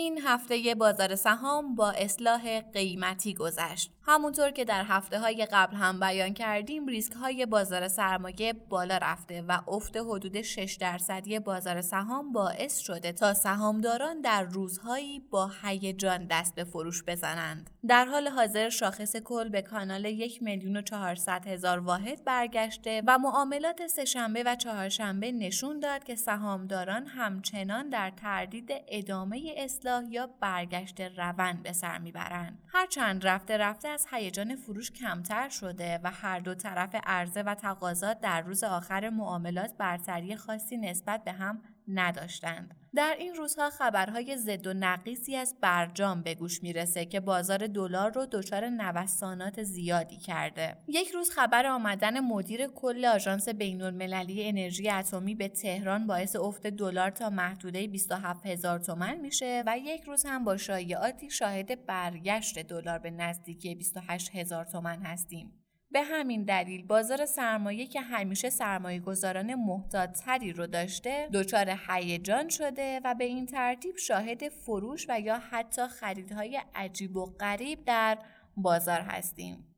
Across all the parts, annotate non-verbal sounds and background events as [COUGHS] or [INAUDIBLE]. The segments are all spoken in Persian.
این هفته بازار سهام با اصلاح قیمتی گذشت. همونطور که در هفته های قبل هم بیان کردیم ریسک های بازار سرمایه بالا رفته و افت حدود 6 درصدی بازار سهام باعث شده تا سهامداران در روزهایی با هیجان دست به فروش بزنند. در حال حاضر شاخص کل به کانال 1 میلیون و 400 هزار واحد برگشته و معاملات سهشنبه و چهارشنبه نشون داد که سهامداران همچنان در تردید ادامه اصلاح یا برگشت روند به سر می‌برند. هرچند رفته رفته از هیجان فروش کمتر شده و هر دو طرف عرضه و تقاضا در روز آخر معاملات برتری خاصی نسبت به هم نداشتند. در این روزها خبرهای ضد و نقیصی از برجام به گوش می‌رسه که بازار دلار رو دچار نوسانات زیادی کرده. یک روز خبر آمدن مدیر کل آژانس بین‌المللی انرژی اتمی به تهران باعث افت دلار تا محدوده 27 هزار تومن میشه و یک روز هم با شایعاتی شاهد برگشت دلار به نزدیکی 28 هزار تومن هستیم. به همین دلیل بازار سرمایه که همیشه سرمایه گذاران محتاط تری رو داشته دچار هیجان شده و به این ترتیب شاهد فروش و یا حتی خریدهای عجیب و غریب در بازار هستیم.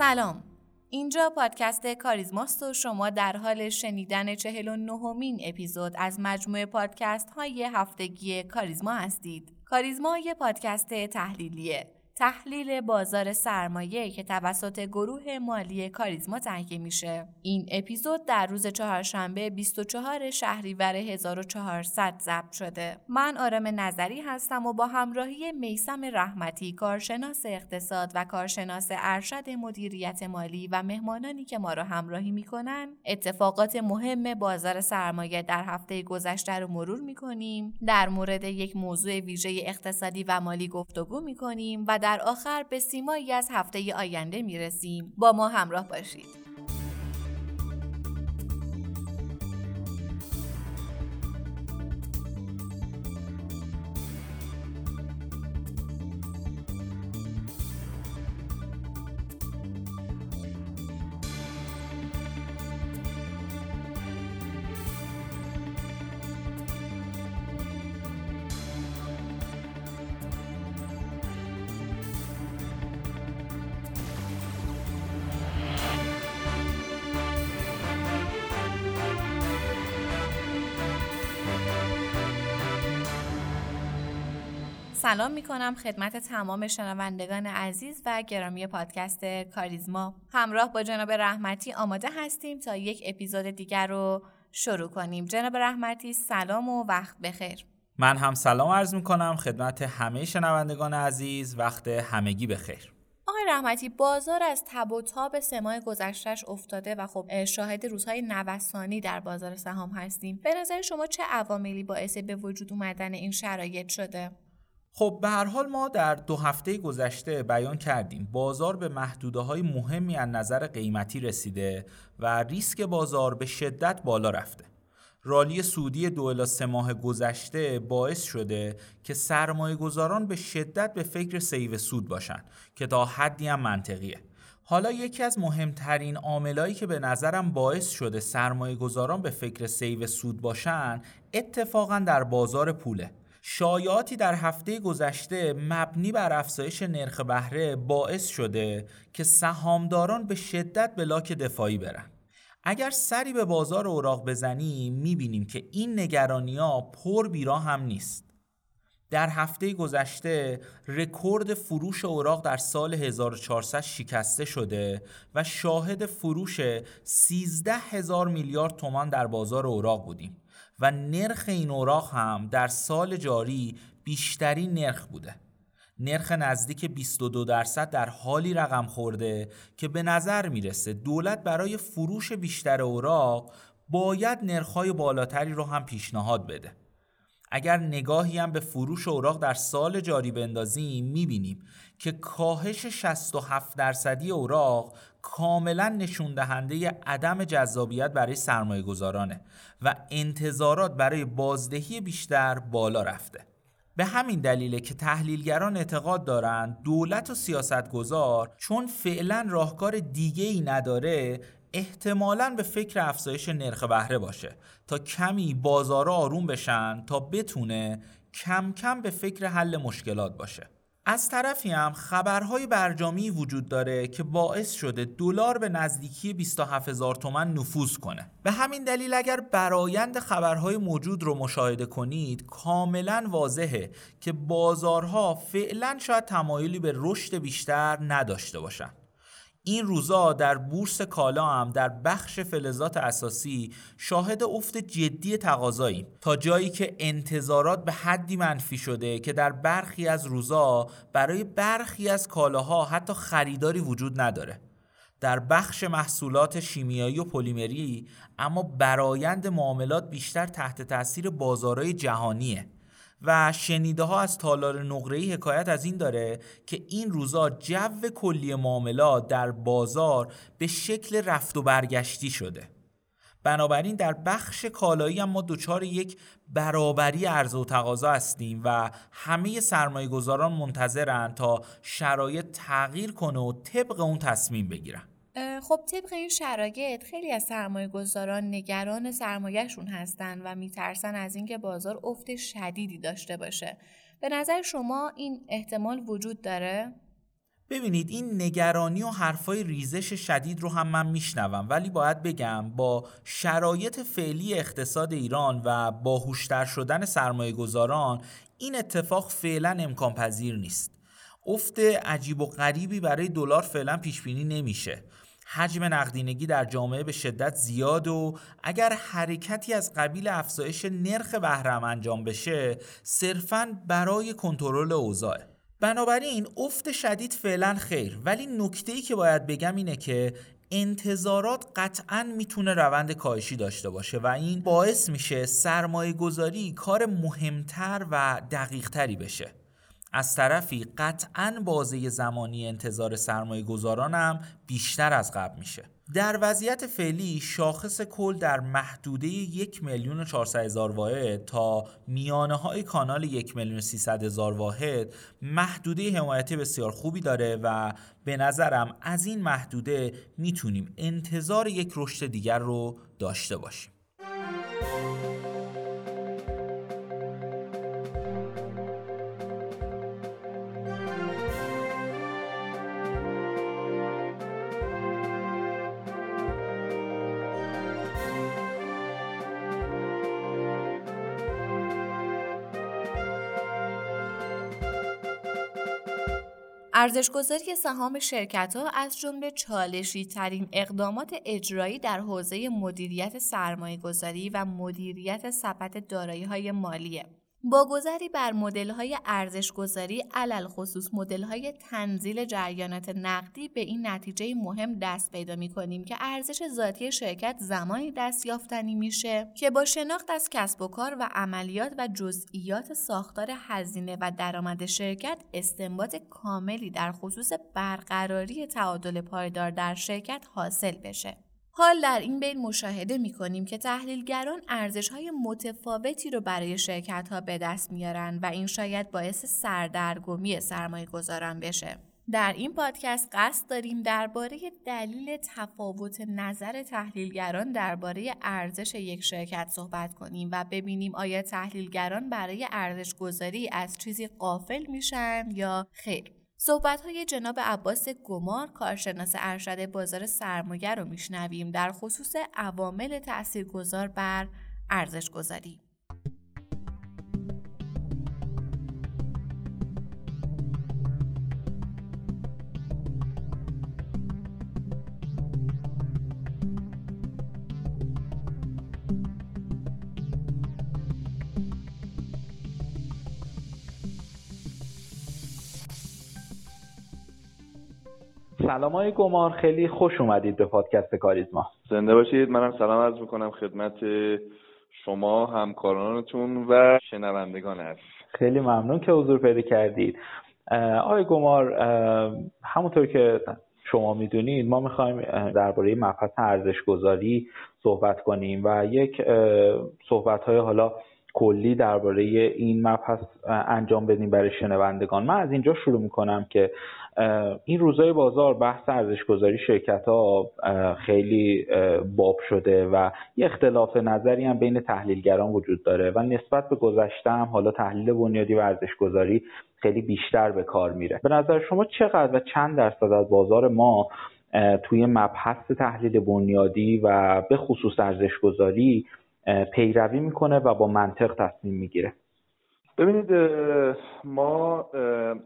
سلام اینجا پادکست کاریزماست و شما در حال شنیدن چهل و نهمین اپیزود از مجموعه پادکست های هفتگی کاریزما هستید. کاریزما یه پادکست تحلیلیه تحلیل بازار سرمایه که توسط گروه مالی کاریزما تهیه میشه. این اپیزود در روز چهارشنبه 24 شهریور 1400 ضبط شده. من آرام نظری هستم و با همراهی میسم رحمتی کارشناس اقتصاد و کارشناس ارشد مدیریت مالی و مهمانانی که ما را همراهی می‌کنن اتفاقات مهم بازار سرمایه در هفته گذشته رو مرور می‌کنیم در مورد یک موضوع ویژه اقتصادی و مالی گفتگو می‌کنیم و در آخر به سیمایی از هفته آینده می‌رسیم. با ما همراه باشید. سلام می کنم خدمت تمام شنوندگان عزیز و گرامی پادکست کاریزما. همراه با جناب رحمتی آماده هستیم تا یک اپیزود دیگر رو شروع کنیم. جناب رحمتی سلام و وقت بخیر. من هم سلام عرض می کنم خدمت همه شنوندگان عزیز وقت همگی بخیر. آقای رحمتی بازار از تب و تاب سه ماه گذشتهش افتاده و خب شاهد روزهای نوسانی در بازار سهام هستیم. به نظر شما چه عواملی باعث به وجود اومدن این شرایط شده؟ خب به هر حال ما در دو هفته گذشته بیان کردیم. بازار به محدوده های مهمی از نظر قیمتی رسیده و ریسک بازار به شدت بالا رفته. رالی صعودی دو الا سه ماه گذشته باعث شده که سرمایه گذاران به شدت به فکر save سود باشن که تا حدی هم منطقیه. حالا یکی از مهمترین عاملایی که به نظرم باعث شده سرمایه گذاران به فکر save سود باشن اتفاقا در بازار پوله. شایعاتی در هفته گذشته مبنی بر افزایش نرخ بهره باعث شده که سهامداران به شدت به لاک دفاعی برن. اگر سری به بازار اوراق بزنیم می‌بینیم که این نگرانی ها پر بیرا هم نیست. در هفته گذشته رکورد فروش اوراق در سال 1400 شکسته شده و شاهد فروش 13 هزار میلیارد تومان در بازار اوراق بودیم. و نرخ این اوراق هم در سال جاری بیشترین نرخ بوده. نرخ نزدیک 22 درصد در حالی رقم خورده که به نظر می‌رسه دولت برای فروش بیشتر اوراق باید نرخهای بالاتری رو هم پیشنهاد بده. اگر نگاهی هم به فروش اوراق در سال جاری بندازیم می‌بینیم که کاهش 67 درصدی اوراق کاملا نشون دهنده عدم جذابیت برای سرمایه گذارانه و انتظارات برای بازدهی بیشتر بالا رفته. به همین دلیله که تحلیلگران اعتقاد دارند دولت و سیاستگزار چون فعلا راهکار دیگه ای نداره احتمالا به فکر افزایش نرخ بهره باشه تا کمی بازارا آروم بشن تا بتونه کم کم به فکر حل مشکلات باشه. از طرفی هم خبرهای برجامی وجود داره که باعث شده دلار به نزدیکی 27 هزار نفوذ کنه. به همین دلیل اگر برایند خبرهای موجود رو مشاهده کنید کاملا واضحه که بازارها فعلا شاید تمایلی به رشد بیشتر نداشته باشن. این روزا در بورس کالا هم در بخش فلزات اساسی شاهد افت جدی تقاضاییم. تا جایی که انتظارات به حدی منفی شده که در برخی از روزا برای برخی از کالاها حتی خریداری وجود نداره. در بخش محصولات شیمیایی و پلیمری اما برایند معاملات بیشتر تحت تاثیر بازارهای جهانیه. و شنیده ها از تالار نقره‌ای حکایت از این داره که این روزا جو کلی معاملات در بازار به شکل رفت و برگشتی شده. بنابراین در بخش کالایی هم ما دچار یک برابری عرضه و تقاضا هستیم و همه سرمایه گذاران منتظرن تا شرایط تغییر کنه و طبق اون تصمیم بگیرن. خب طبق این شرایط خیلی از سرمایه گذاران نگران سرمایهشون هستن و میترسن از اینکه بازار افت شدیدی داشته باشه. به نظر شما این احتمال وجود داره؟ ببینید این نگرانی و حرفای ریزش شدید رو هم من میشنوم ولی باید بگم با شرایط فعلی اقتصاد ایران و باهوشتر شدن سرمایه گذاران این اتفاق فعلا امکان پذیر نیست. افت عجیب و غریبی برای دلار فعلا پیش بینی نمیشه. حجم نقدینگی در جامعه به شدت زیاد و اگر حرکتی از قبیل افزایش نرخ بهرم انجام بشه صرفا برای کنترل اوضاع. بنابراین افت شدید فعلا خیر ولی نکته ای که باید بگم اینه که انتظارات قطعا می‌تونه روند کاهشی داشته باشه و این باعث میشه سرمایه گذاری کار مهمتر و دقیقتری بشه. از طرفی قطعا بازه زمانی انتظار سرمایه گذارانم بیشتر از قبل میشه. در وضعیت فعلی شاخص کل در محدوده یک میلیون و هزار واحد تا میانه های کانال یک میلیون هزار واحد محدوده حمایتی بسیار خوبی داره و به نظرم از این محدوده می‌تونیم انتظار یک رشد دیگر رو داشته باشیم. ارزشگذاری سهام شرکت ها از جمله چالشی ترین اقدامات اجرایی در حوزه مدیریت سرمایه گذاری و مدیریت سبد دارایی های مالیه. با گذری بر های ارزش گذاری علل خصوص های تنزیل جریانات نقدی به این نتیجه مهم دست پیدا می کنیم که ارزش ذاتی شرکت زمانی دست یافتنی میشه که با شناخت از کسب و کار و عملیات و جزئیات ساختار هزینه و درآمد شرکت استنباط کاملی در خصوص برقراری تعادل پایدار در شرکت حاصل بشه. حال در این بین مشاهده می کنیم که تحلیلگران ارزش های متفاوتی رو برای شرکت ها به دست میارن و این شاید باعث سردرگمی سرمایه گذاران بشه. در این پادکست قصد داریم درباره دلیل تفاوت نظر تحلیلگران درباره ارزش یک شرکت صحبت کنیم و ببینیم آیا تحلیلگران برای ارزش گذاری از چیزی قافل میشن یا خیر. صحبت های جناب عباس گمار کارشناس ارشد بازار سرمایه رو میشنویم در خصوص عوامل تاثیرگذار بر ارزش گذاری. سلام های گمان خیلی خوش اومدید به پادکست کاریزما زنده باشید. منم سلام عرض می‌کنم خدمت شما همکارانتون و شنوندگان هست خیلی ممنون که حضور پیدا کردید. آقای گمار همونطور که شما می‌دونید ما می‌خوایم درباره مبحث ارزش گذاری صحبت کنیم و یک صحبت های حالا کلی درباره این مبحث انجام بدیم برای شنوندگان. من از اینجا شروع می‌کنم که این روزای بازار بحث ارزش گذاری شرکت ها خیلی باب شده و یه اختلاف نظری هم بین تحلیلگران وجود داره و نسبت به گذشته هم حالا تحلیل بنیادی و ارزش گذاری خیلی بیشتر به کار میره. به نظر شما چقدر و چند درصد از بازار ما توی مبحث تحلیل بنیادی و به خصوص ارزش گذاری پیروی می‌کنه و با منطق تصمیم می‌گیره. ببینید ما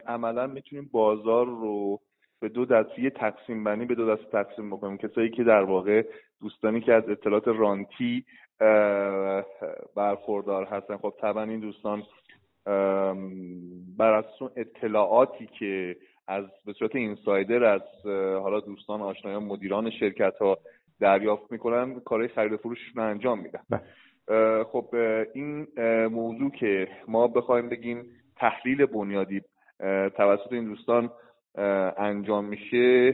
عملا می‌تونیم بازار رو به دو دسته تقسیم بندی به دو دسته تقسیم بکنیم. کسایی که در واقع دوستانی که از اطلاعات رانتی برخوردار هستن. خب طبعا این دوستان بر اساس اطلاعاتی که از به صورت اینسایدر از حالا دوستان آشنایان مدیران شرکت ها دریافت می‌کنن کارهای خرید و فروش رو انجام میدن. بله. خب این موضوع که ما بخوایم بگیم تحلیل بنیادی توسط این دوستان انجام میشه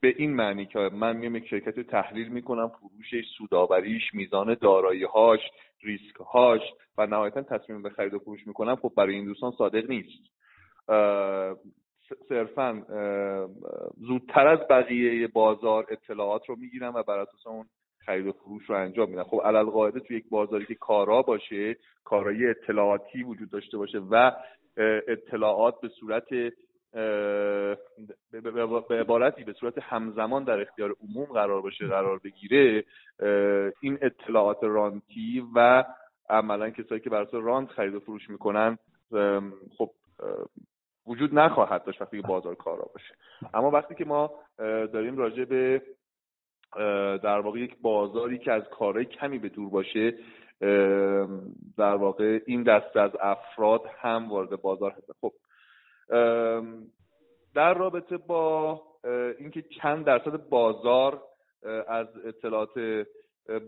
به این معنی که من میام یک شرکت رو تحلیل می‌کنم فروشش سوداوریش میزان داراییهاش ریسکهاش و نهایتا تصمیم به خرید و فروش می‌کنم. خب برای این دوستان صادق نیست. صرفا زودتر از بقیه بازار اطلاعات رو می‌گیرن و بر اساس اون خرید و فروش رو انجام میدن خب علل قاعده تو یک بازاری که کارا باشه کارایی اطلاعاتی وجود داشته باشه و اطلاعات به صورت به عبارتی به صورت همزمان در اختیار عموم قرار باشه قرار بگیره این اطلاعات رانتی و عملا کسایی که بر رانت خرید و فروش می‌کنن خب وجود نخواهد داشت وقتی که بازار کارا باشه. اما وقتی که ما داریم راجع به در واقع یک بازاری که از کارهای کمی به دور باشه در واقع این دسته از افراد هم وارد بازار هست خب در رابطه با اینکه چند درصد بازار از اطلاعات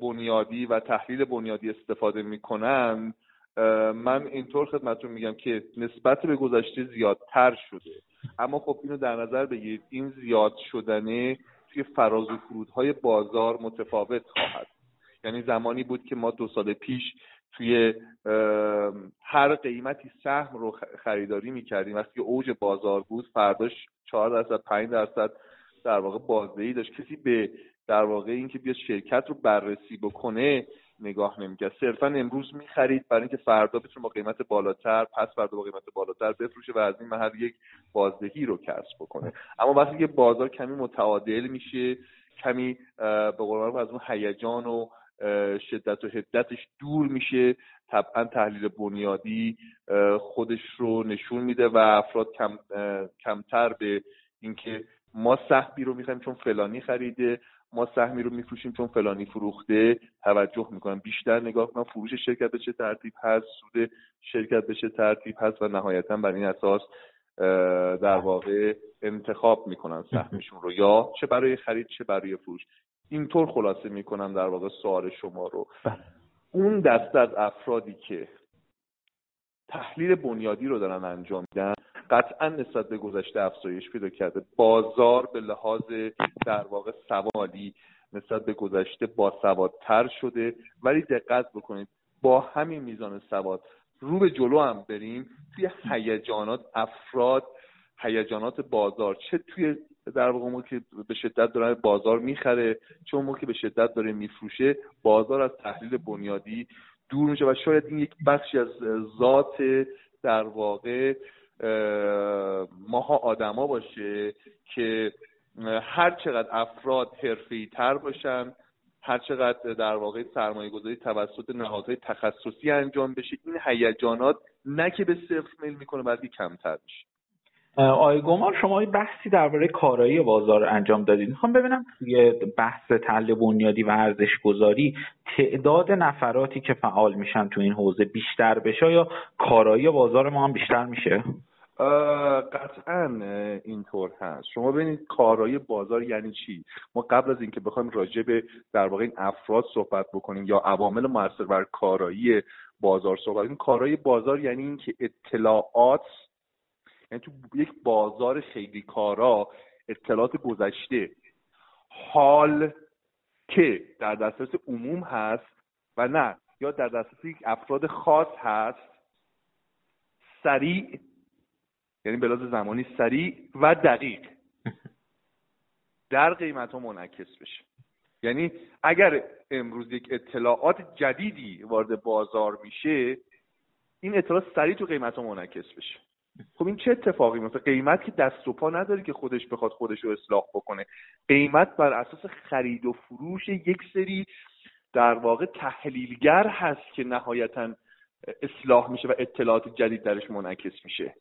بنیادی و تحلیل بنیادی استفاده می‌کنن من اینطور خدمتتون میگم که نسبت به گذشته زیادتر شده. اما خب اینو در نظر بگیرید. این زیاد شدنه توی فراز و فرودهای بازار متفاوت خواهد. یعنی زمانی بود که ما دو سال پیش توی هر قیمتی سهم رو خریداری می‌کردیم. وقتی اوج بازار بود فرداش چهار درصد پنج درصد در واقع بازدهی داشت. کسی به در واقع اینکه بیاد شرکت رو بررسی بکنه نگاه نمی‌کرد. صرفا امروز می‌خرید برای اینکه فردا بتونه با قیمت بالاتر پس فردا با قیمت بالاتر بفروشه و از این محل یک بازدهی رو کسب بکنه. اما وقتی که بازار کمی متعادل میشه کمی به قول از اون هیجان و شدت و حدتش دور میشه طبعا تحلیل بنیادی خودش رو نشون میده و افراد کم، کمتر به اینکه ما سهمی رو می‌خوایم چون فلانی خریده ما سهمی رو میفروشیم چون فلانی فروخته توجه می‌کنم. بیشتر نگاه کنم فروش شرکت به چه ترتیب هست سود شرکت به چه ترتیب هست و نهایتا بر این اساس در واقع انتخاب می‌کنن سهمشون رو. یا چه برای خرید چه برای فروش. اینطور خلاصه می‌کنم در واقع سوال شما رو. بله. اون دسته از افرادی که تحلیل بنیادی رو دارن انجام میدن قطعا نسبت به گذشته افزایش پیدا کرده. بازار به لحاظ در واقع سوالی نسبت به گذشته با سوادتر شده. ولی دقت بکنید با همین میزان سواد رو به جلو هم بریم توی هیجانات افراد هیجانات بازار چه توی در واقع موقع که به شدت داره بازار می‌خره چه موقع که به شدت داره میفروشه بازار از تحلیل بنیادی دور میشه و شاید این یک بخشی از ذات در واقع ماها آدما باشه که هر چقدر افراد حرفه‌ای تر باشن هر چقدر در واقع سرمایه گذاری توسط نهادهای تخصصی انجام بشه این هیجانات نه که به صفر میل می‌کنه بلکه کمتر میشه. آقای گمار شما بحثی درباره کارایی بازار انجام دادید. می‌خوام ببینم توی بحث تل بنیادی و ارزش گذاری تعداد نفراتی که فعال میشن تو این حوزه بیشتر بشه یا کارایی بازار ما هم بیشتر میشه؟ قطعا اینطور هست. شما ببینید کارایی بازار یعنی چی؟ ما قبل از اینکه بخوایم راجع به در واقع این افراد صحبت بکنیم یا عوامل موثر بر کارایی بازار صحبت کنیم کارایی بازار یعنی اینکه اطلاعات یعنی تو یک بازار خیلی کارا اطلاعات گذشته حال که در دسترس عموم هست و نه یا در دسترس یک افراد خاص هست سریع یعنی به زمانی سریع و دقیق [LAUGHS] در قیمت ها منعکس بشه. یعنی اگر امروز یک اطلاعات جدیدی وارد بازار میشه این اطلاعات سریع تو قیمت ها منعکس بشه. خب این چه اتفاقی میفته قیمت که دست و پا نداره که خودش بخواد خودش رو اصلاح بکنه. قیمت بر اساس خرید و فروش یک سری در واقع تحلیلگر هست که نهایتا اصلاح میشه و اطلاعات جدید درش منعکس میشه.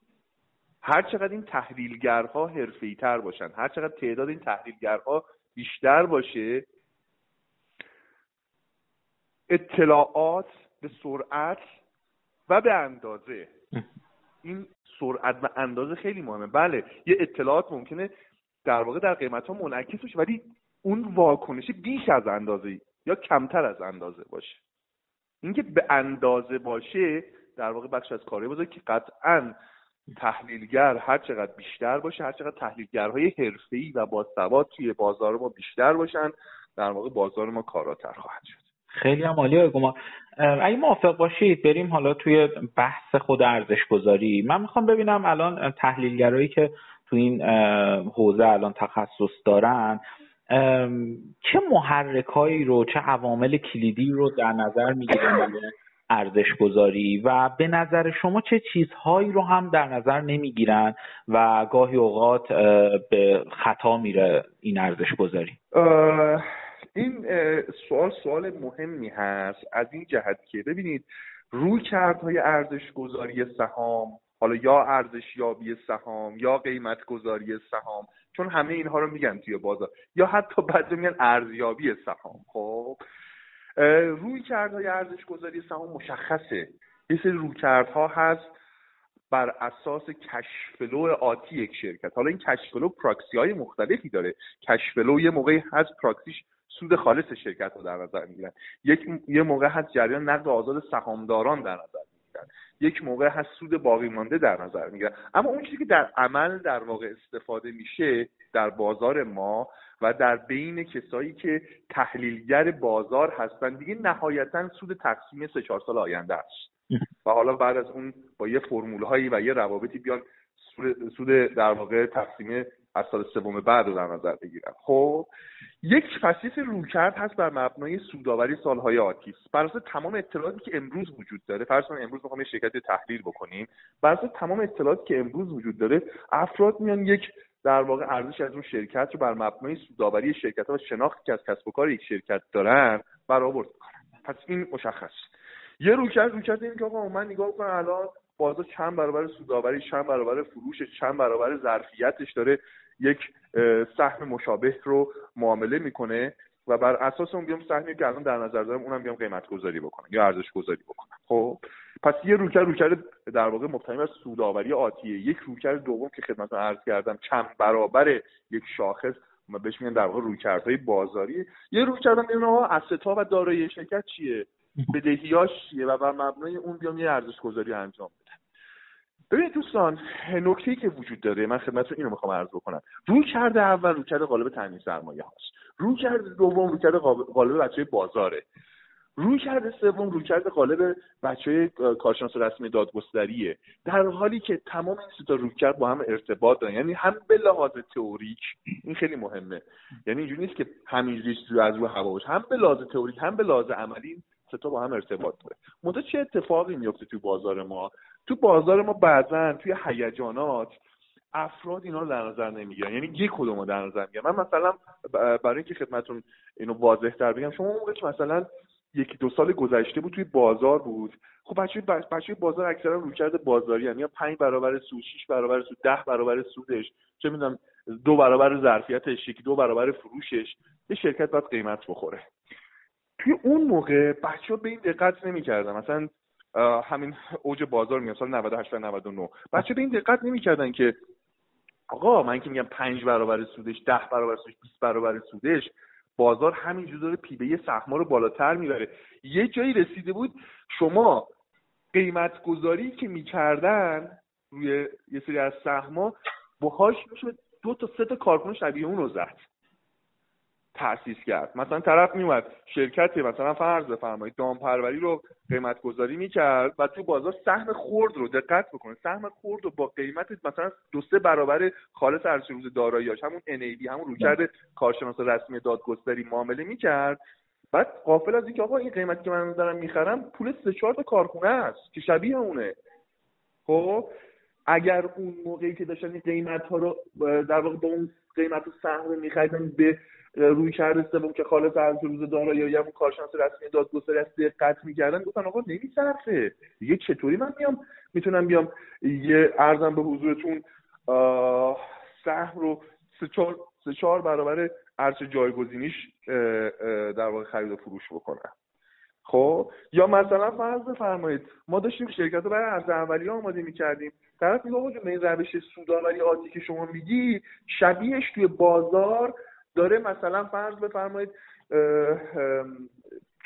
هر چقدر این تحلیلگرها حرفه‌ای تر باشن هر چقدر تعداد این تحلیلگرها بیشتر باشه اطلاعات به سرعت و به اندازه این سرعت و اندازه خیلی مهمه. بله یه اطلاعات ممکنه در واقع در قیمت ها منعکس بشه ولی اون واکنش بیش از اندازه یا کمتر از اندازه باشه. اینکه به اندازه باشه در واقع بخش از کاری بازه که قطعا تحلیلگر هر چقدر بیشتر باشه هر چقدر تحلیلگرهای حرفه‌ای و با سواد توی بازار ما بیشتر باشن در واقع بازار ما کاراتر خواهد شد. خیلی هم عالی ما اگه موافق باشید بریم حالا توی بحث خود ارزش گذاری من می‌خوام ببینم الان تحلیلگرایی که تو این حوزه الان تخصص دارن چه محرکایی رو چه عوامل کلیدی رو در نظر می‌گیرن ارزش گذاری و به نظر شما چه چیزهایی رو هم در نظر نمی‌گیرن و گاهی اوقات به خطا میره این ارزش گذاری این سوال سوال مهمی هست. از این جهت که ببینید روی کردهای ارزش گذاری سهام حالا یا ارزش یابی سهام یا قیمت گذاری سهام چون همه اینها رو میگن توی بازار یا حتی بعد میگن ارزیابی سهام. خب روی کردهای ارزش گذاری سهام مشخصه. یه سری روی کردها هست بر اساس کشفلو آتی یک شرکت. حالا این کشفلو پراکسی های مختلفی داره. کشفلو یه موقعی هست پراکسیش سود خالص شرکت رو در نظر می‌گیرن. یک یه موقع هست جریان نقد آزاد سهامداران در نظر می‌گیرن. یک موقع هست سود باقی مانده در نظر می‌گیرن. اما اون چیزی که در عمل در واقع استفاده میشه در بازار ما و در بین کسایی که تحلیلگر بازار هستن دیگه نهایتا سود تقسیم سه چهار سال آینده است. و حالا بعد از اون با یه فرمول هایی و یه روابطی بیان سود در واقع تقسیم از سال سوم بعد رو در نظر بگیرن خب یک پسیف رویکرد هست بر مبنای سوداوری سالهای آتی بر اساس تمام اطلاعاتی که امروز وجود داره فرض کنید امروز می‌خوام یه شرکت تحلیل بکنیم بر اساس تمام اطلاعاتی که امروز وجود داره افراد میان یک در واقع ارزش از اون شرکت رو بر مبنای سوداوری شرکت ها و شناختی که از کسب و کار یک شرکت دارن برآورد می‌کنن پس این مشخص. یه رویکرد رویکرد این که آقا من نگاه کنم الان بازار چند برابر سوداوری چند برابر فروش چند برابر ظرفیتش داره. یک سهم مشابه رو معامله می‌کنه و بر اساس اون بیام سهمی که الان در نظر دارم اونم بیام قیمت گذاری بکنم یا ارزش گذاری بکنم. خب؟ پس یه رویکرد رویکرد در واقع مبتنی بر سودآوری آتیه. یک رویکرد دوم که خدمتتون عرض کردم چند برابر یک شاخص ما بهش میگن در واقع رویکردهای بازاری. یه رویکرد هم آقا استا و دارایی شرکت چیه؟ بدهیاش چیه؟ و بر مبنای اون بیام یه ارزش گذاری انجام بدم ببینید دوستان نکته که وجود داره من خدمتتون اینو می‌خوام عرض بکنم. روی کرده اول روی کرده قالب تامین سرمایه هاست. روی کرده دوم روی کرده قالب بچه بازاره. روی کرده سوم روی کرده قالب بچه کارشناس رسمی دادگستریه. در حالی که تمام این ستا روی کرد با هم ارتباط دارن یعنی هم به لحاظ تئوریک این خیلی مهمه. یعنی اینجوری نیست که همینجوری از رو هوا باشه. هم به لحاظ تئوریک هم به لحاظ عملی ستا با هم ارتباط داره. منتها چه اتفاقی میفته تو بازار ما؟ تو بازار ما بعضا توی هیجانات افراد اینا رو در نظر نمی‌گیرن. یعنی یک کدوم رو در نظر می‌گیرن. من مثلا برای اینکه خدمتتون اینو واضح تر بگم شما موقع که مثلا یکی دو سال گذشته بود توی بازار بود. خب بچه بچه بازار اکثرا رویکرد بازاری هم یا پنج برابر سود 6 برابر سود ده برابر سودش. چه می‌دونم دو برابر ظرفیتش یکی دو برابر فروشش. یه شرکت باید قیمت بخوره. توی اون موقع بچه ها به این دقت نمی‌کردن. مثلا همین اوج بازار میگم سال 98 و 99 بچه به این دقت نمی‌کردن که آقا من که میگم پنج برابر سودش ده برابر سودش 20 برابر سودش بازار همینجور داره پیبه سهما رو بالاتر می‌بره. یه جایی رسیده بود شما قیمت گذاری که می‌کردن روی یه سری از سهما باهاش میشه دو تا سه تا کارکنه شبیه اون رو زد. تاسیس کرد. مثلا طرف میومد شرکتی مثلا فرض بفرمایید دامپروری رو قیمت گذاری می‌کرد و تو بازار سهم خورد رو دقت بکنه سهم خورد رو با قیمت مثلا دو سه برابر خالص ارزش روز داراییاش همون NAV همون رویکرد کارشناس رسمی دادگستری معامله می‌کرد. بعد قافل از اینکه آقا این قیمتی که من دارم می‌خرم پول سه چهار تا کارخونه است که شبیه اونه. خب اگر اون موقعی که داشتن این قیمت ها رو در واقع با اون قیمت سهم میخریدن به روی کرده سوم که خالص از روز دارایی یا همون کارشناس رسمی دادگستری از دقت می‌کردن گفتن آقا نمیصرفه دیگه چطوری من میام می‌تونم بیام یه ارزم به حضورتون سهم رو سه چهار, سه چهار برابر ارز جایگزینیش در واقع خرید و فروش بکنم. خب؟ یا مثلا فرض بفرمایید ما داشتیم شرکت رو برای ارز اولیه آماده می‌کردیم. طرف میگه آقا این روش سودآوری عادی که شما میگی شبیهش توی بازار داره مثلا فرض بفرمایید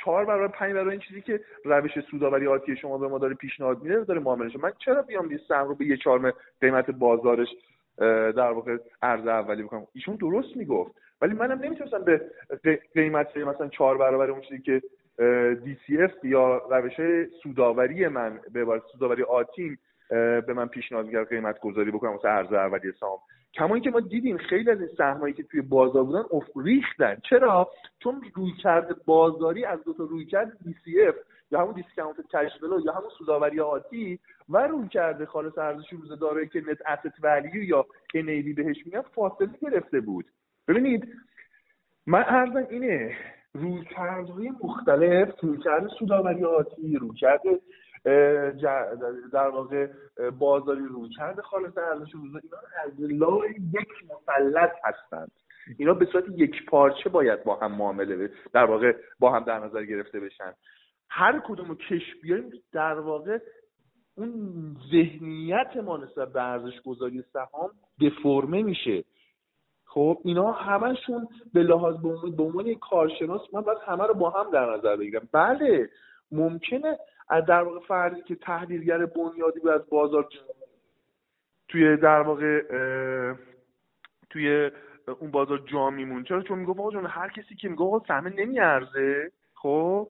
چهار برابر پنج برابر این چیزی که روش سودآوری آتی شما به ما داره پیشنهاد میده داره معامله من چرا بیام سهم رو به یه چهارم قیمت بازارش در واقع ارز اولی بکنم؟ ایشون درست می‌گفت. ولی منم نمی‌تونستم به قیمت مثلا چهار برابر اون چیزی که DCF یا روش سوداوری من به عبارت سوداوری آتیم به من پیشنهاد می‌کرد قیمت گذاری بکنم واسه ارز اولیه سهام. کما اینکه ما دیدیم خیلی از این سهمایی که توی بازار بودن ریختن. چرا؟ چون رویکرد بازاری از دو تا رویکرد DCF یا همون دیسکانت کش یا همون سوداوری آتی و رویکرد خالص ارزش روز دارایی که نت اسست ولیو یا NAV بهش میگن فاصله گرفته بود. ببینید من ارزم اینه رویکردهای مختلف رویکرد سوداوری آتی رویکرد در واقع بازاری رو. کرده خالص ارزش روزا اینا از لای یک مثلث هستند. اینا به صورت یک پارچه باید با هم معامله در واقع با هم در نظر گرفته بشن. هر کدوم کش بیاریم در واقع اون ذهنیت ما نسبت به ارزش گذاری سهام دفرمه میشه. خب اینا همشون به لحاظ به عنوان کارشناس من باید همه رو با هم در نظر بگیرم. بله ممکنه در واقع فردی که تحلیلگر بنیادی بود از بازار توی در واقع توی اون بازار جا میمون چرا؟ چون می‌گفت آقا جون هر کسی که میگه آقا سهمه نمیارزه خب؟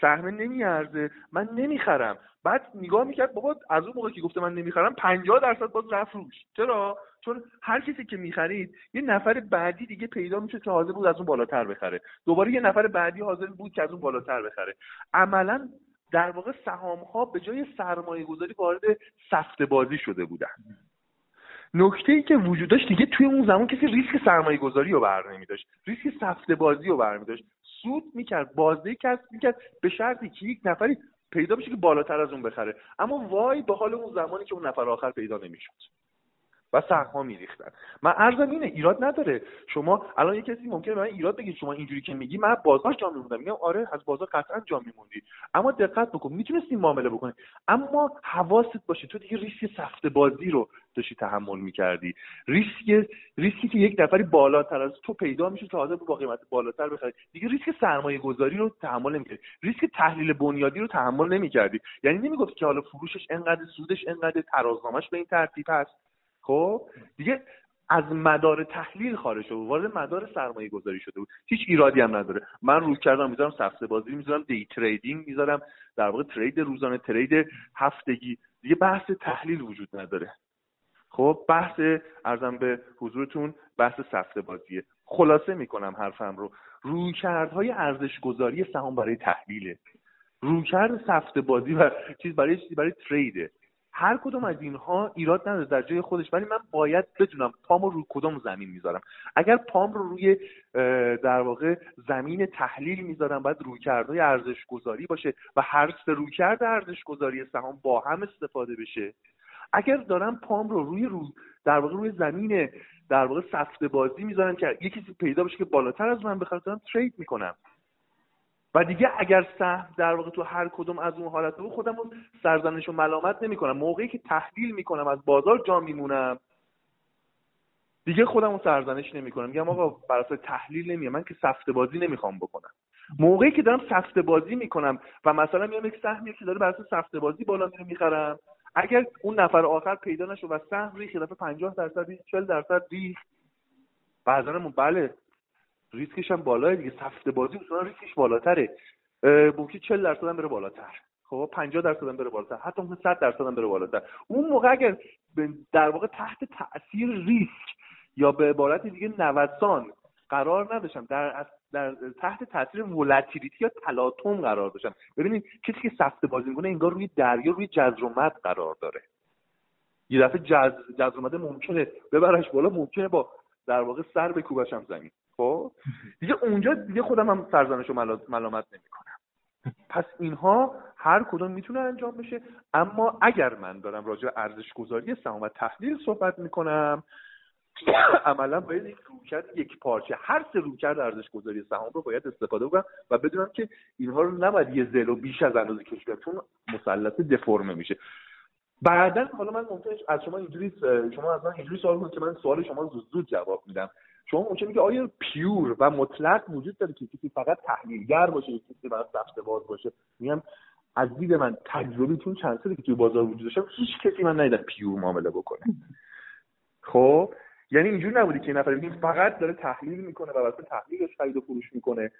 سهمه نمیارزه من نمی‌خرم. بعد نگاه می‌کرد بابا از اون موقع که گفته من نمی‌خرم 50 درصد باز رفت روش. چرا؟ چون هر کسی که می‌خرید یه نفر بعدی دیگه پیدا میشه که حاضر بود از اون بالاتر بخره. دوباره یه نفر بعدی حاضر بود که از اون بالاتر بخره. عملا در واقع سهام ها به جای سرمایه گذاری وارد سفته بازی شده بودن نکته ای که وجود داشت دیگه توی اون زمان کسی ریسک سرمایه گذاری رو بر داشت ریسک سفته بازی رو بر داشت سود می‌کرد بازده کسب می‌کرد به شرطی که یک نفری پیدا بشه که بالاتر از اون بخره. اما وای به حال اون زمانی که اون نفر آخر پیدا نمی‌شد. و سهم‌ها میریختن. من ارزم اینه ایراد نداره. شما الان یه کسی ممکنه من ایراد بگید شما اینجوری که میگی من بازار جا میموندم. میگم آره از بازار قطعا جا میموندی. اما دقت بکن می‌تونستی معامله بکنی اما حواست باشه تو دیگه ریسک سفت بازی رو داشتی تحمل می‌کردی. ریسک ریسکی که یک نفری بالاتر از تو پیدا میشه تا با قیمت بالاتر بخری. دیگه ریسک سرمایه گذاری رو تحمل نمی‌کردی. ریسک تحلیل بنیادی رو تحمل نمی‌کردی. یعنی نمی‌گفتی که حالا فروشش انقدر سودش انقدر ترازنامش به این ترتیب هست. خب دیگه از مدار تحلیل خارج شده وارد مدار سرمایه گذاری شده بود. هیچ ایرادی هم نداره. من رویکردم می‌ذارم سفته بازی می‌ذارم day trading می‌ذارم در واقع trade روزانه trade هفتگی. دیگه بحث تحلیل وجود نداره. خب بحث ارزم به حضورتون بحث سفته بازیه. خلاصه می‌کنم حرفم رو. رویکردهای ارزش گذاری سهام برای تحلیله. رویکرد سفته بازی و چیز برای چیزی برای تریده هر کدوم از اینها ایراد نداره در جای خودش ولی من باید بدونم پام رو کدوم زمین می‌ذارم. اگر پام رو روی در واقع زمین تحلیل می‌ذارم باید رویکردهای ارزش گذاری باشه و هر سه رویکرد ارزش گذاری سهام با هم استفاده بشه. اگر دارم پام رو روی رو در واقع روی زمین در واقع سفته بازی می‌ذارم که یه کسی پیدا بشه که بالاتر از من بخواد دارم ترید می‌کنم. و دیگه اگر سهم در واقع تو هر کدوم از اون حالت بود خودم رو سرزنش و ملامت نمی‌کنم. موقعی که تحلیل می‌کنم از بازار جا میمونم دیگه خودم رو سرزنش نمی‌کنم. میگم آقا بر تحلیل نمیام من که سفته بازی نمی‌خوام بکنم. موقعی که دارم سفته بازی می‌کنم و مثلا میام یک سهمی که داره بر اساس سفته بازی بالا میره می‌خرم. اگر اون نفر آخر پیدا نشد و سهم ریخت دفعه 50 درصد ریخت 40 درصد ریخت. بعضا بله ریسکش هم بالاه دیگه. سفته بازی اصولا ریسکش بالاتره. ممکن 40 درصد هم بره بالاتر. خب 50 درصد هم بره بالاتر. حتی ممکن 100 درصد هم بره بالاتر. اون موقع اگر در واقع تحت تاثیر ریسک یا به عبارت دیگه نوسان قرار نداشتم در در تحت تاثیر ولتیلیتی یا تلاطم قرار داشتم. ببینید کسی که سفته بازی می‌کنه انگار روی دریا روی جزر قرار داره. یه دفعه جز جزر ممکنه ببرش بالا ممکنه با در واقع سر به کوبشم زمین. خب؟ دیگه اونجا دیگه خودم هم سرزنش و ملامت نمی‌کنم. پس اینها هر کدوم می‌تونه انجام بشه. اما اگر من دارم راجع به ارزش گذاری سهام و تحلیل صحبت می‌کنم [COUGHS] عملا باید یک رویکرد یک پارچه هر سه رویکرد ارزش گذاری سهام رو باید استفاده بکنم و بدونم که اینها رو نباید یه زلو بیش از اندازه کش چون مثلث دفرمه میشه. بعدا حالا من ممکنه از شما اینجوری شما از من اینجوری سوال کنید که من سوال شما رو زود زود جواب میدم. شما ممکنه میگه آیا پیور و مطلق وجود داره که کسی فقط تحلیلگر باشه یا کسی فقط باز باشه؟ میگم از دید من تجربی چون چند سالی که توی بازار وجود داشتم هیچ کسی من ندیدم پیور معامله بکنه. خب؟ یعنی اینجوری نبودی که نفر این فقط داره تحلیل می‌کنه و واسه تحلیلش خرید و فروش می‌کنه.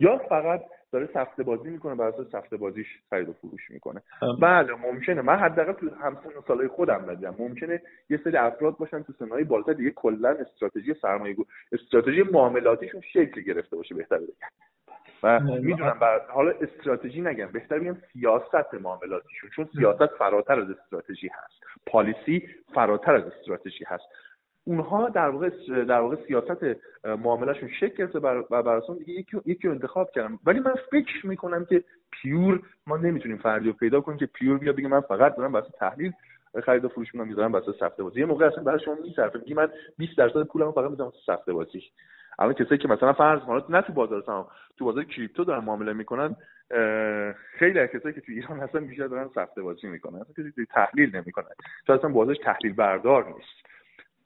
یا فقط داره سفته بازی می‌کنه و واسه سفته بازیش خرید و فروش می‌کنه. بله ممکنه. من حداقل تو همسن سالهای خودم ندیدم. ممکنه یه سری افراد باشن تو سنهای بالاتر دیگه کلا استراتژی سرمایه استراتژی معاملاتیشون شکل گرفته باشه بهتر بگم. و می‌دونم بر حالا استراتژی نگم بهتر بگم سیاست معاملاتیشون. چون سیاست فراتر از استراتژی هست. پالیسی فراتر از استراتژی هست. اونها در واقع در واقع سیاست معاملهشون شکل گرفته و بر دیگه یکی یکی انتخاب کردم ولی من فکر می‌کنم که پیور ما نمی‌تونیم فردی رو پیدا کنیم که پیور بیا بگه من فقط دارم واسه تحلیل خرید و فروش می‌کنم می‌ذارم واسه سفته بازی. یه موقع اصلا برای شما میصرفه میگه من 20 درصد پولمو فقط می‌ذارم واسه سفته بازی. الان کسایی که مثلا فرض کنید نه تو بازار سهام تو بازار کریپتو دارن معامله می‌کنن خیلی از کسایی که تو ایران هستن بیشتر دارن سفته بازی می‌کنن. اصلا کسی تحلیل نمی‌کنن چون اصلا بازارش تحلیل بردار نیست.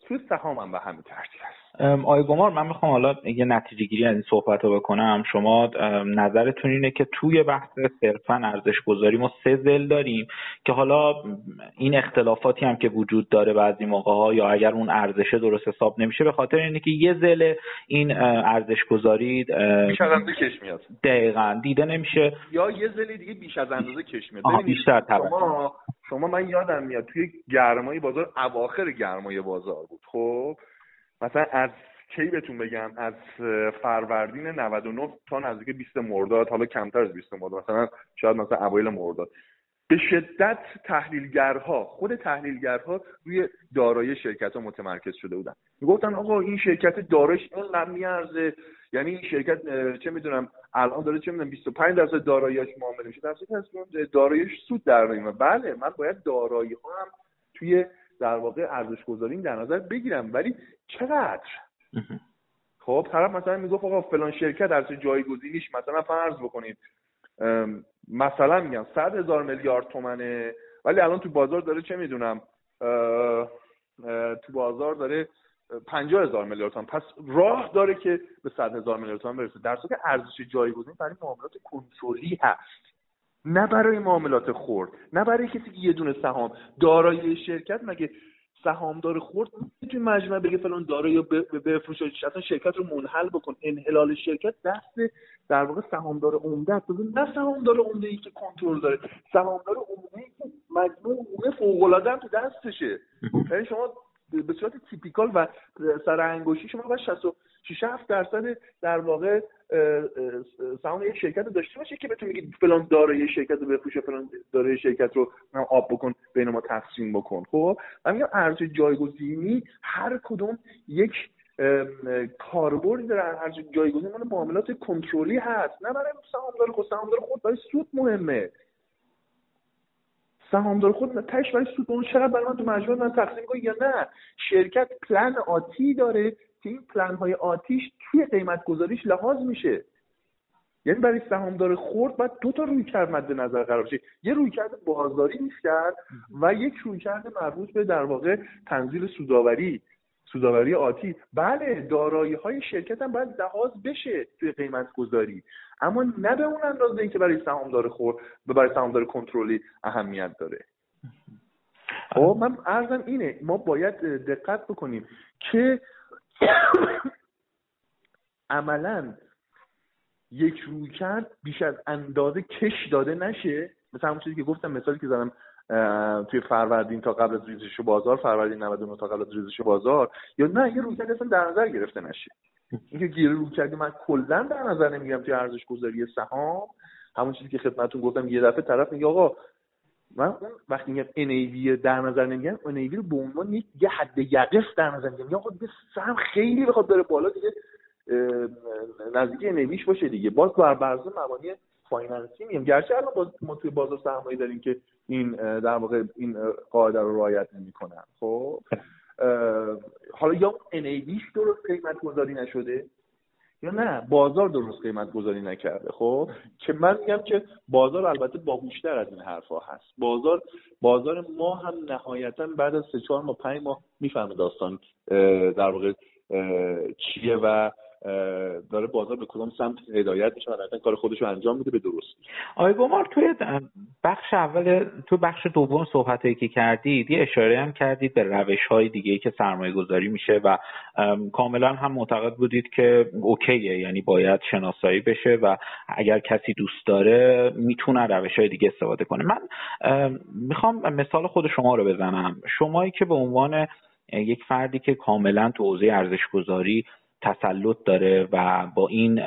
تو سهام هم به همین ترتیب هست. آقای گمار من می‌خوام حالا یه نتیجه گیری از این صحبت رو بکنم. شما نظرتون اینه که توی بحث صرفا ارزش گذاری ما سه زل داریم که حالا این اختلافاتی هم که وجود داره بعضی موقع ها یا اگر اون ارزش درست حساب نمیشه به خاطر اینه که یه زل این ارزش گذاری بیش از اندازه کش میاد. دقیقا دیده نمیشه. یا یه زل دیگه بیش از اندازه کش میاد. بیشتر شما شما من یادم میاد توی گرمای بازار اواخر گرمای بازار بود. خب مثلا از کی بهتون بگم؟ از فروردین 99 تا نزدیک 20 مرداد حالا کمتر از 20 مرداد مثلا شاید مثلا اوایل مرداد. به شدت تحلیلگرها خود تحلیلگرها روی دارایی شرکت ها متمرکز شده بودن. می‌گفتن آقا این شرکت دارایش اینقدر میارزه. یعنی این شرکت چه می‌دونم الان داره چه می‌دونم 25 درصد داراییش معامله میشه. در صورتی که داراییش سود در نمیاد بله من باید دارایی ها هم توی در واقع ارزش گذاری در نظر بگیرم. ولی چقدر؟ خب طرف مثلا می‌گفت آقا فلان شرکت از جایگزینیش مثلا فرض بکنید. مثلا میگم صد هزار میلیارد تومنه ولی الان تو بازار داره چه می‌دونم تو بازار داره پنجاه هزار میلیارد تومن. پس راه داره که به صد هزار میلیارد تومن برسه. در صورت ارزش جایگزین برای معاملات کنترلی هست. نه برای معاملات خورد نه برای کسی که یه دونه سهام دارایی شرکت مگه سهامدار خورد می‌تونی مجموعه بگه فلان دارایی بفروش اصلا شرکت رو منحل بکن انحلال شرکت دست در واقع سهامدار عمده است. نه سهامدار عمده ای که کنترل داره سهامدار عمده ای که مجموعه فوق العاده تو دستشه. یعنی شما به صورت تیپیکال و سر انگشتی شما باید 66 7 درصد در واقع سهام یک شرکت رو داشته باشه که بتون بگید فلان دارایی شرکت رو بفروشه فلان دارایی شرکت رو آب بکن بین ما تقسیم بکن. خب؟ من میگم ارز جایگزینی هر کدوم یک کاربردی داره. ارز جایگزینی مال معاملات کنترلی هست. نه برای سهامدار خود. سهامدار خود برای سود مهمه. سهامدار خود تش برای سود. اون چقدر برای من تو مجموع من تقسیم کنم یا نه؟ شرکت پلن آتی داره. که این پلن های آتیش توی قیمت گذاریش لحاظ میشه. یعنی برای سهامدار خورد باید دو تا روی کرد مد نظر قرار بشه. یه روی کرد بازاری کرد و یک روی کرد مربوط به در واقع تنزیل سوداوری سوداوری آتی. بله دارایی های شرکت هم باید لحاظ بشه توی قیمت گذاری اما نه به اون اندازه که برای سهامدار خورد و برای سهامدار کنترلی اهمیت داره. خب من ارزم اینه ما باید دقت بکنیم که [COUGHS] عملا یک روی کرد بیش از اندازه کش داده نشه. مثل همون چیزی که گفتم مثالی که زدم توی فروردین تا قبل از ریزش بازار فروردین 99 تا قبل از ریزش بازار. یا نه یه رویکرد اصلا در نظر گرفته نشه. اینکه گیر رو کردی من کلا در نظر نمیگم توی ارزش گذاری سهام. همون چیزی که خدمتتون گفتم یه دفعه طرف میگه آقا من وقتی میگم NAV در نظر نمیگم NAV رو به عنوان یه حد یقف در نظر میگم آقا سهم خیلی بخواد بره بالا دیگه نزدیک NAVش باشه دیگه. باز بر برزه مبانی فایننسی میگم. گرچه الان باز ما توی بازار سرمایه داریم که این در واقع این قاعده رو رعایت نمی‌کنن. خب حالا یا NAVش درست قیمت گذاری نشده؟ یا نه؟ بازار درست قیمت گذاری نکرده. خب؟ که من میگم که بازار البته باهوشتر از این حرفها هست. بازار بازار ما هم نهایتا بعد از سه چهار ماه پنج ماه می‌فهمه داستان در واقع چیه و داره بازار به کدام سمت هدایت میشه و کار خودش رو انجام میده به درستی آقای گمار توی بخش اول تو بخش دوم صحبت که کردید یه اشاره هم کردید به روش های دیگه که سرمایه گذاری میشه و کاملا هم معتقد بودید که اوکیه یعنی باید شناسایی بشه و اگر کسی دوست داره می‌تونه روش های دیگه استفاده کنه. من می‌خوام مثال خود شما رو بزنم. شمایی که به عنوان یک فردی که کاملا تو حوزه ارزش گذاری تسلط داره و با این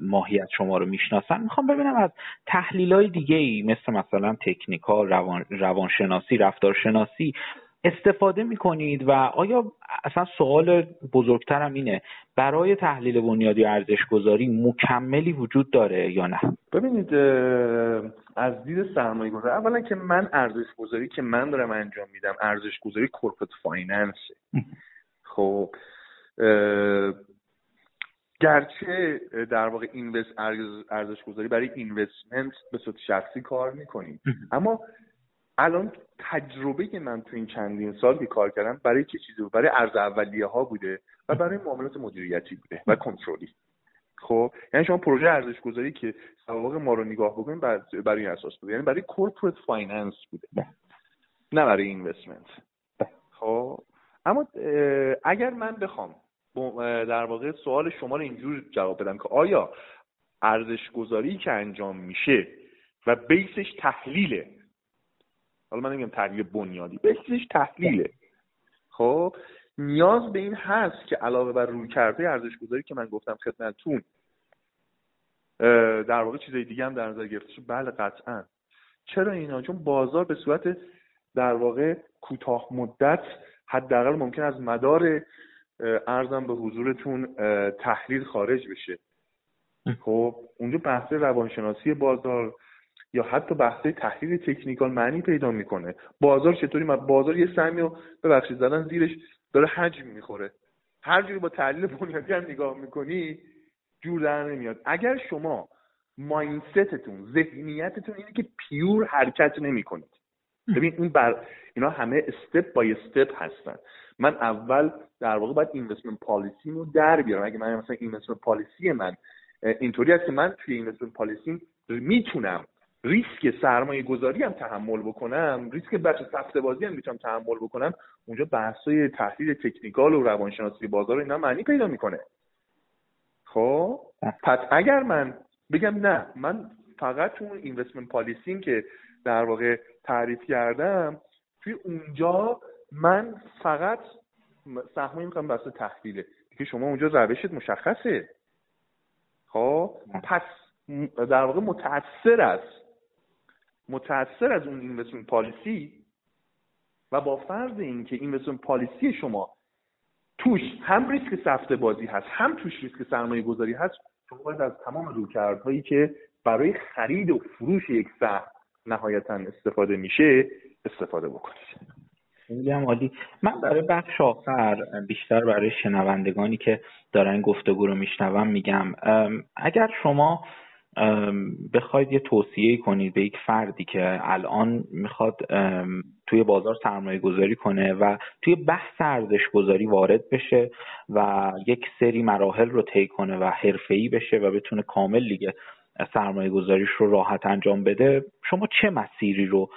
ماهیت شما رو می‌شناسن. می‌خوام ببینم از تحلیل های دیگه ای مثل مثلا تکنیکا روان، روانشناسی رفتارشناسی استفاده می‌کنید و آیا اصلا سوال بزرگترم اینه برای تحلیل بنیادی ارزش گذاری مکملی وجود داره یا نه؟ ببینید از دید سرمایه گذاری اولا که من ارزش گذاری که من دارم انجام میدم ارزش گذاری corporate finance خب گرچه در واقع invest ارزش گذاری برای investment به صورت شخصی کار می‌کنیم. اما الان تجربه که من تو این چندین سال که کار کردم برای چه چیزی بود؟ برای ارز اولیه ها بوده و برای معاملات مدیریتی بوده و کنترلی. خب؟ یعنی شما پروژه ارزش گذاری که سوابق ما رو نگاه بکنید برای این اساس بوده. یعنی برای corporate finance بوده. نه برای investment. خب؟ اما اگر من بخوام در واقع سوال شما رو اینجور جواب بدم که آیا ارزش گذاری که انجام میشه و بیسش تحلیله؟ حالا من نمیگم تحلیل بنیادی بیسش تحلیله. خب نیاز به این هست که علاوه بر روی کرده ارزش گذاری که من گفتم خدمتتون در واقع چیزای دیگه هم در نظر گرفته بله قطعا. چرا اینا؟ چون بازار به صورت در واقع کوتاه مدت حداقل ممکن از مدار ارزم به حضورتون تحلیل خارج بشه. خب اونجا بحث روانشناسی بازار یا حتی بحث تحلیل تکنیکال معنی پیدا می‌کنه. بازار چطوری؟ بازار یه سهمی رو ببخشید زدن زیرش داره حجم می‌خوره. هر جوری با تحلیل بنیادی هم نگاه می‌کنی جور در نمیاد. اگر شما ماینستتون ذهنیتتون اینه که پیور حرکت نمی‌کنید ببین این بر اینا همه استپ بای استپ هستن. من اول در واقع باید اینوستمنت پالیسی رو در بیارم. اگه من مثلا اینوستمنت پالیسی من اینطوری هست که من توی اینوستمنت پالیسی می‌تونم ریسک سرمایه گذاری هم تحمل بکنم ریسک بچه سفته بازی هم می‌تونم تحمل بکنم. اونجا بحثای تحلیل تکنیکال و روانشناسی بازار اینا معنی پیدا می‌کنه. خب؟ پس اگر من بگم نه من فقط اون اینوستمنت پالیسی که در واقع تعریف کردم توی اونجا من فقط سهمی می‌کنم بسته تحلیله. که شما اونجا روشت مشخصه. خب؟ پس در واقع متاثر است متاثر از اون اینوستمنت پالیسی و با فرض اینکه اینوستمنت پالیسی شما توش هم ریسک سفته بازی هست هم توش ریسک سرمایه گذاری هست شما باید از تمام رویکردهایی که برای خرید و فروش یک سهم نهایتا استفاده میشه استفاده بکنید. خیلی هم عالی. من برای بخش آخر بیشتر برای شنوندگانی که دارن گفتگو رو میشنون میگم. اگر شما بخواید یه توصیه کنید به یک فردی که الان می‌خواد توی بازار سرمایه گذاری کنه و توی بحث ارزش گذاری وارد بشه و یک سری مراحل رو طی کنه و حرفه‌ای بشه و بتونه کامل دیگه سرمایه گذاریش رو راحت انجام بده شما چه مسیری رو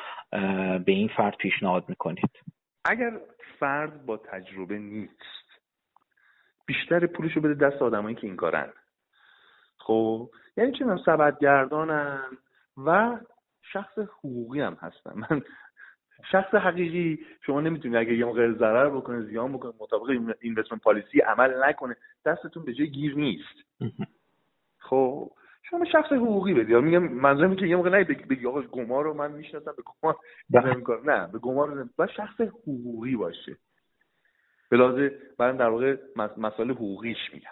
به این فرد پیشنهاد می‌کنید؟ اگر فرد با تجربه نیست بیشتر پولش رو بده دست آدمایی که این کارن. خب یعنی چه سبدگردانن و شخص حقوقی هم هستن. من شخص حقیقی شما نمی‌تونید اگه یه موقع ضرر بکنه زیان بکنه مطابق اینوستمنت پالیسی عمل نکنه دستتون به جای گیر نیست. خب شما شخص حقوقی بدید میگم منظورم که یه موقع نه بگی آقا گمار رو من می‌شناسم به گمار بله. نمی‌کنم. نه به گمار و شخص حقوقی باشه. به لحاظ من در واقع مسائل حقوقیش میگم.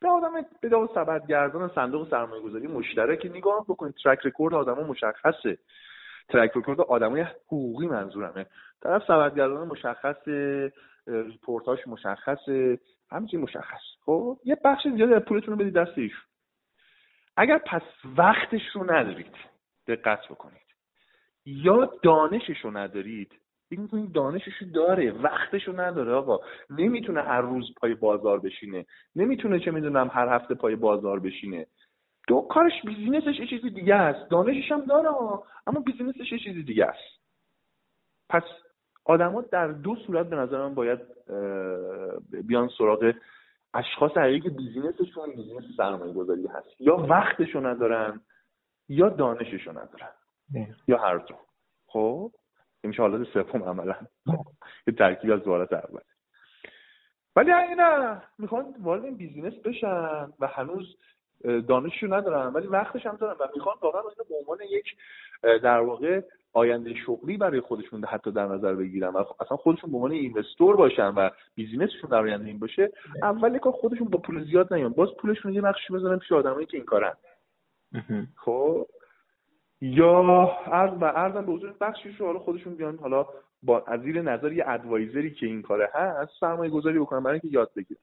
به آدم به داو سبدگردان صندوق سرمایه گذاری مشترک نگاه بکنید. ترک رکورد آدما مشخصه. track record آدمای حقوقی منظورمه. طرف سبدگردان مشخص report اش مشخصه همه چیش مشخص. خب یه بخش زیادی از پولتون رو بدید دست اگر پس وقتش رو ندارید دقت بکنید یا دانشش رو ندارید این کنید دانشش رو داره وقتش رو نداره آقا. نمی‌تونه هر روز پای بازار بشینه. نمی‌تونه چه می‌دونم هر هفته پای بازار بشینه. دو کارش business ش یه چیزی دیگه است. دانشش هم داره اما business ش یه چیزی دیگه است. پس آدما در دو صورت به نظر من باید بیان سراغ اشخاص حقیقی که business شون business سرمایه گذاری هست. یا وقتشو ندارن یا دانششو ندارن. یا هر دو خب؟ میشه حالت سوم عملا. یه ترکیب از حالت اول ولی نه می‌خوان وارد این business بشن و هنوز دانششو ندارن ولی وقتش هم دارن و می‌خوان واقعا اینو به عنوان یک در واقع آینده شغلی برای خودشون حتی در نظر بگیرن و اصلا خودشون به عنوان investor باشن و business شون در آینده این باشه اول کار خودشون با پول زیاد نیان. باز پولشون یه بخشی بزنن پیش آدمایی که این کارن. خب؟ یا عرض و عرضم به حضور بخشیش رو حالا خودشون بیان حالا با از زیر نظر یه ادوایزری که این کاره هست سرمایه گذاری بکنن برای اینکه یاد بگیرن.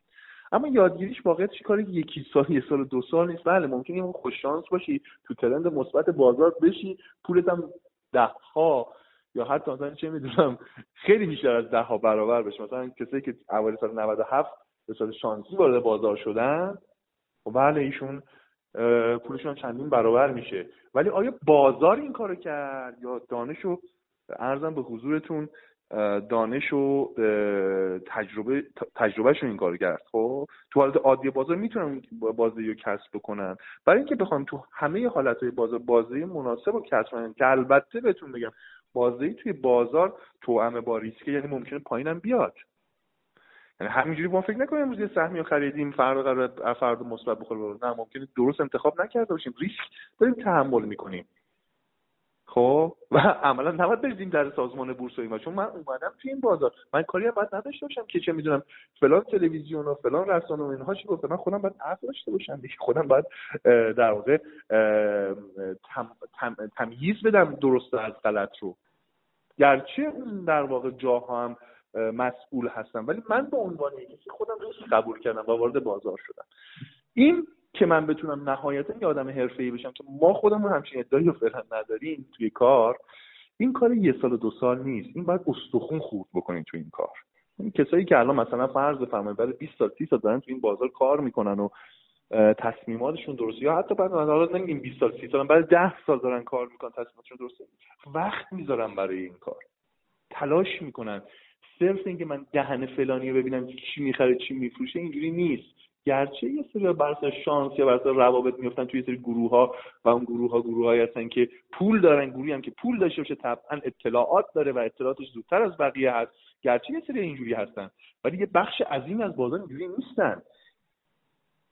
اما یادگیریش واقعیتش که یکی سال یه سال دو سال نیست. بله ممکنه یه خوش شانس باشی تو ترند مثبت بازار بشی پولت هم ده ها یا حتی مثلا چه می‌دونم خیلی بیشتر از ده ها برابر بشه. مثلا کسایی که اوایل سال 97 به صورت شانسی وارد بازار شدن و خب بله ایشون پولشون چندین برابر میشه. ولی آیا بازار این کارو کرد یا دانش و ارزم به حضورتون دانش و تجربه تجربهشون این کار کرد. خب تو حالت عادی بازار می‌تونن بازی رو کسب بکنن. برای اینکه بخوام تو همه حالت های بازار بازی مناسب رو کسب کنن که البته بهتون بگم بازی توی بازار توأم با ریسکه یعنی ممکنه پایینم بیاد. یعنی همینجوری ما فکر نکنیم امروز یه سهمی رو خریدیم فردا قرار فردا مثبت بخوره. نه ممکنه درست انتخاب نکرده باشیم. ریسک داریم تحمل می‌کنیم. خب و [LAUGHS] عملا نباید بریزیم در سازمان بورس و چون من اومدم توی این بازار. من کاری هم باید نداشته باشم که چه می‌دونم فلان تلویزیون و فلان رسانه و اینها چی گفته. من خودم باید عقل داشته باشم دیگه. خودم باید در واقع تم، تم، تمییز بدم درست از غلط رو. گرچه اون در واقع جاها هم مسئول هستم ولی من به عنوان یکی خودم ریسک قبول کردم و وارد بازار شدم. این که من بتونم نهایتا یه آدم حرفه‌ای بشم. که ما خودمون همچین ادعایی رو فعلا نداریم توی کار. این کار یه سال و دو سال نیست. این باید استخون خورد بکنیم توی این کار. این کسایی که الان مثلا فرض بفرمایید بعد 20 سال 30 سال دارن توی این بازار کار می‌کنن و تصمیماتشون درسته یا حتی بعد حالا نمیگیم 20 سال 30 سال بعد 10 سال دارن کار می‌کنن تصمیماتشون درسته. وقت می‌ذارن برای این کار. تلاش می‌کنن. صرف اینکه من دهن فلانی رو ببینم چی می‌خره چی میفروشه اینجوری نیست. گرچه یه سری بر شانس یا بر روابط میفتن توی سری گروه ها و اون گروه ها گروه هایی هستن که پول دارن گروهی هم که پول داشته باشه طبعا اطلاعات داره و اطلاعاتش زودتر از بقیه هست. گرچه یه سری اینجوری هستن ولی یه بخش عظیمی از بازار اینجوری نیستن.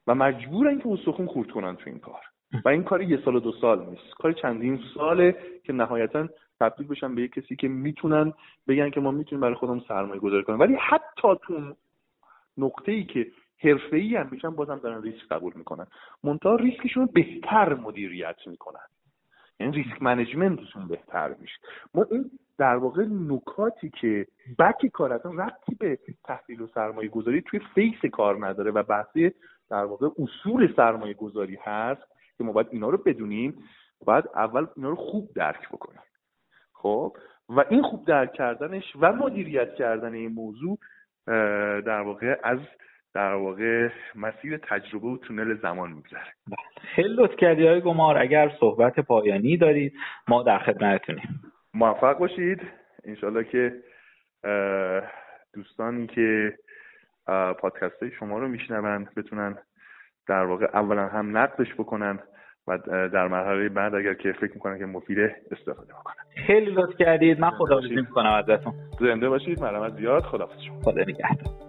و مجبورن که استخون خورد کنن تو این کار. و این کار یه سال و دو سال نیست. کار چندین ساله که نهایتا تبدیل بشن به یه کسی که می‌تونن بگن که ما می‌تونیم برای خودمون سرمایه گذاری کنیم. ولی حتی تو نقطه ای که ای هم میشن بازم دارن ریسک قبول می‌کنن. منتها ریسکشون بهتر مدیریت می‌کنن. یعنی ریسک منیجمنتشون بهتر میشه. ما این در واقع نکاتی که بک کار اصلا ربطی به تحصیل و سرمایه گذاری توی فیس کار نداره و بحثی در واقع اصول سرمایه گذاری هست که ما باید اینا رو بدونیم. باید اول اینا رو خوب درک بکنیم. خب؟ و این خوب درک کردنش و مدیریت کردن این موضوع در واقع از در واقع مسیر تجربه و تونل زمان میگذره. خیلی لطف کردی های گمار. اگر صحبت پایانی دارید ما در خدمتتونیم. موفق باشید. انشالله که دوستانی که پادکست شما رو میشنوند بتونن در واقع اولا هم نقدش بکنن و در مرحله بعد اگر که فکر می‌کنن که مفیده استفاده بکنن. خیلی لطف کردید. من خداحافظی می‌کنم ازتون. زنده باشید. مرحمت زیاد. خداحافظ شما. خدا نگهدار.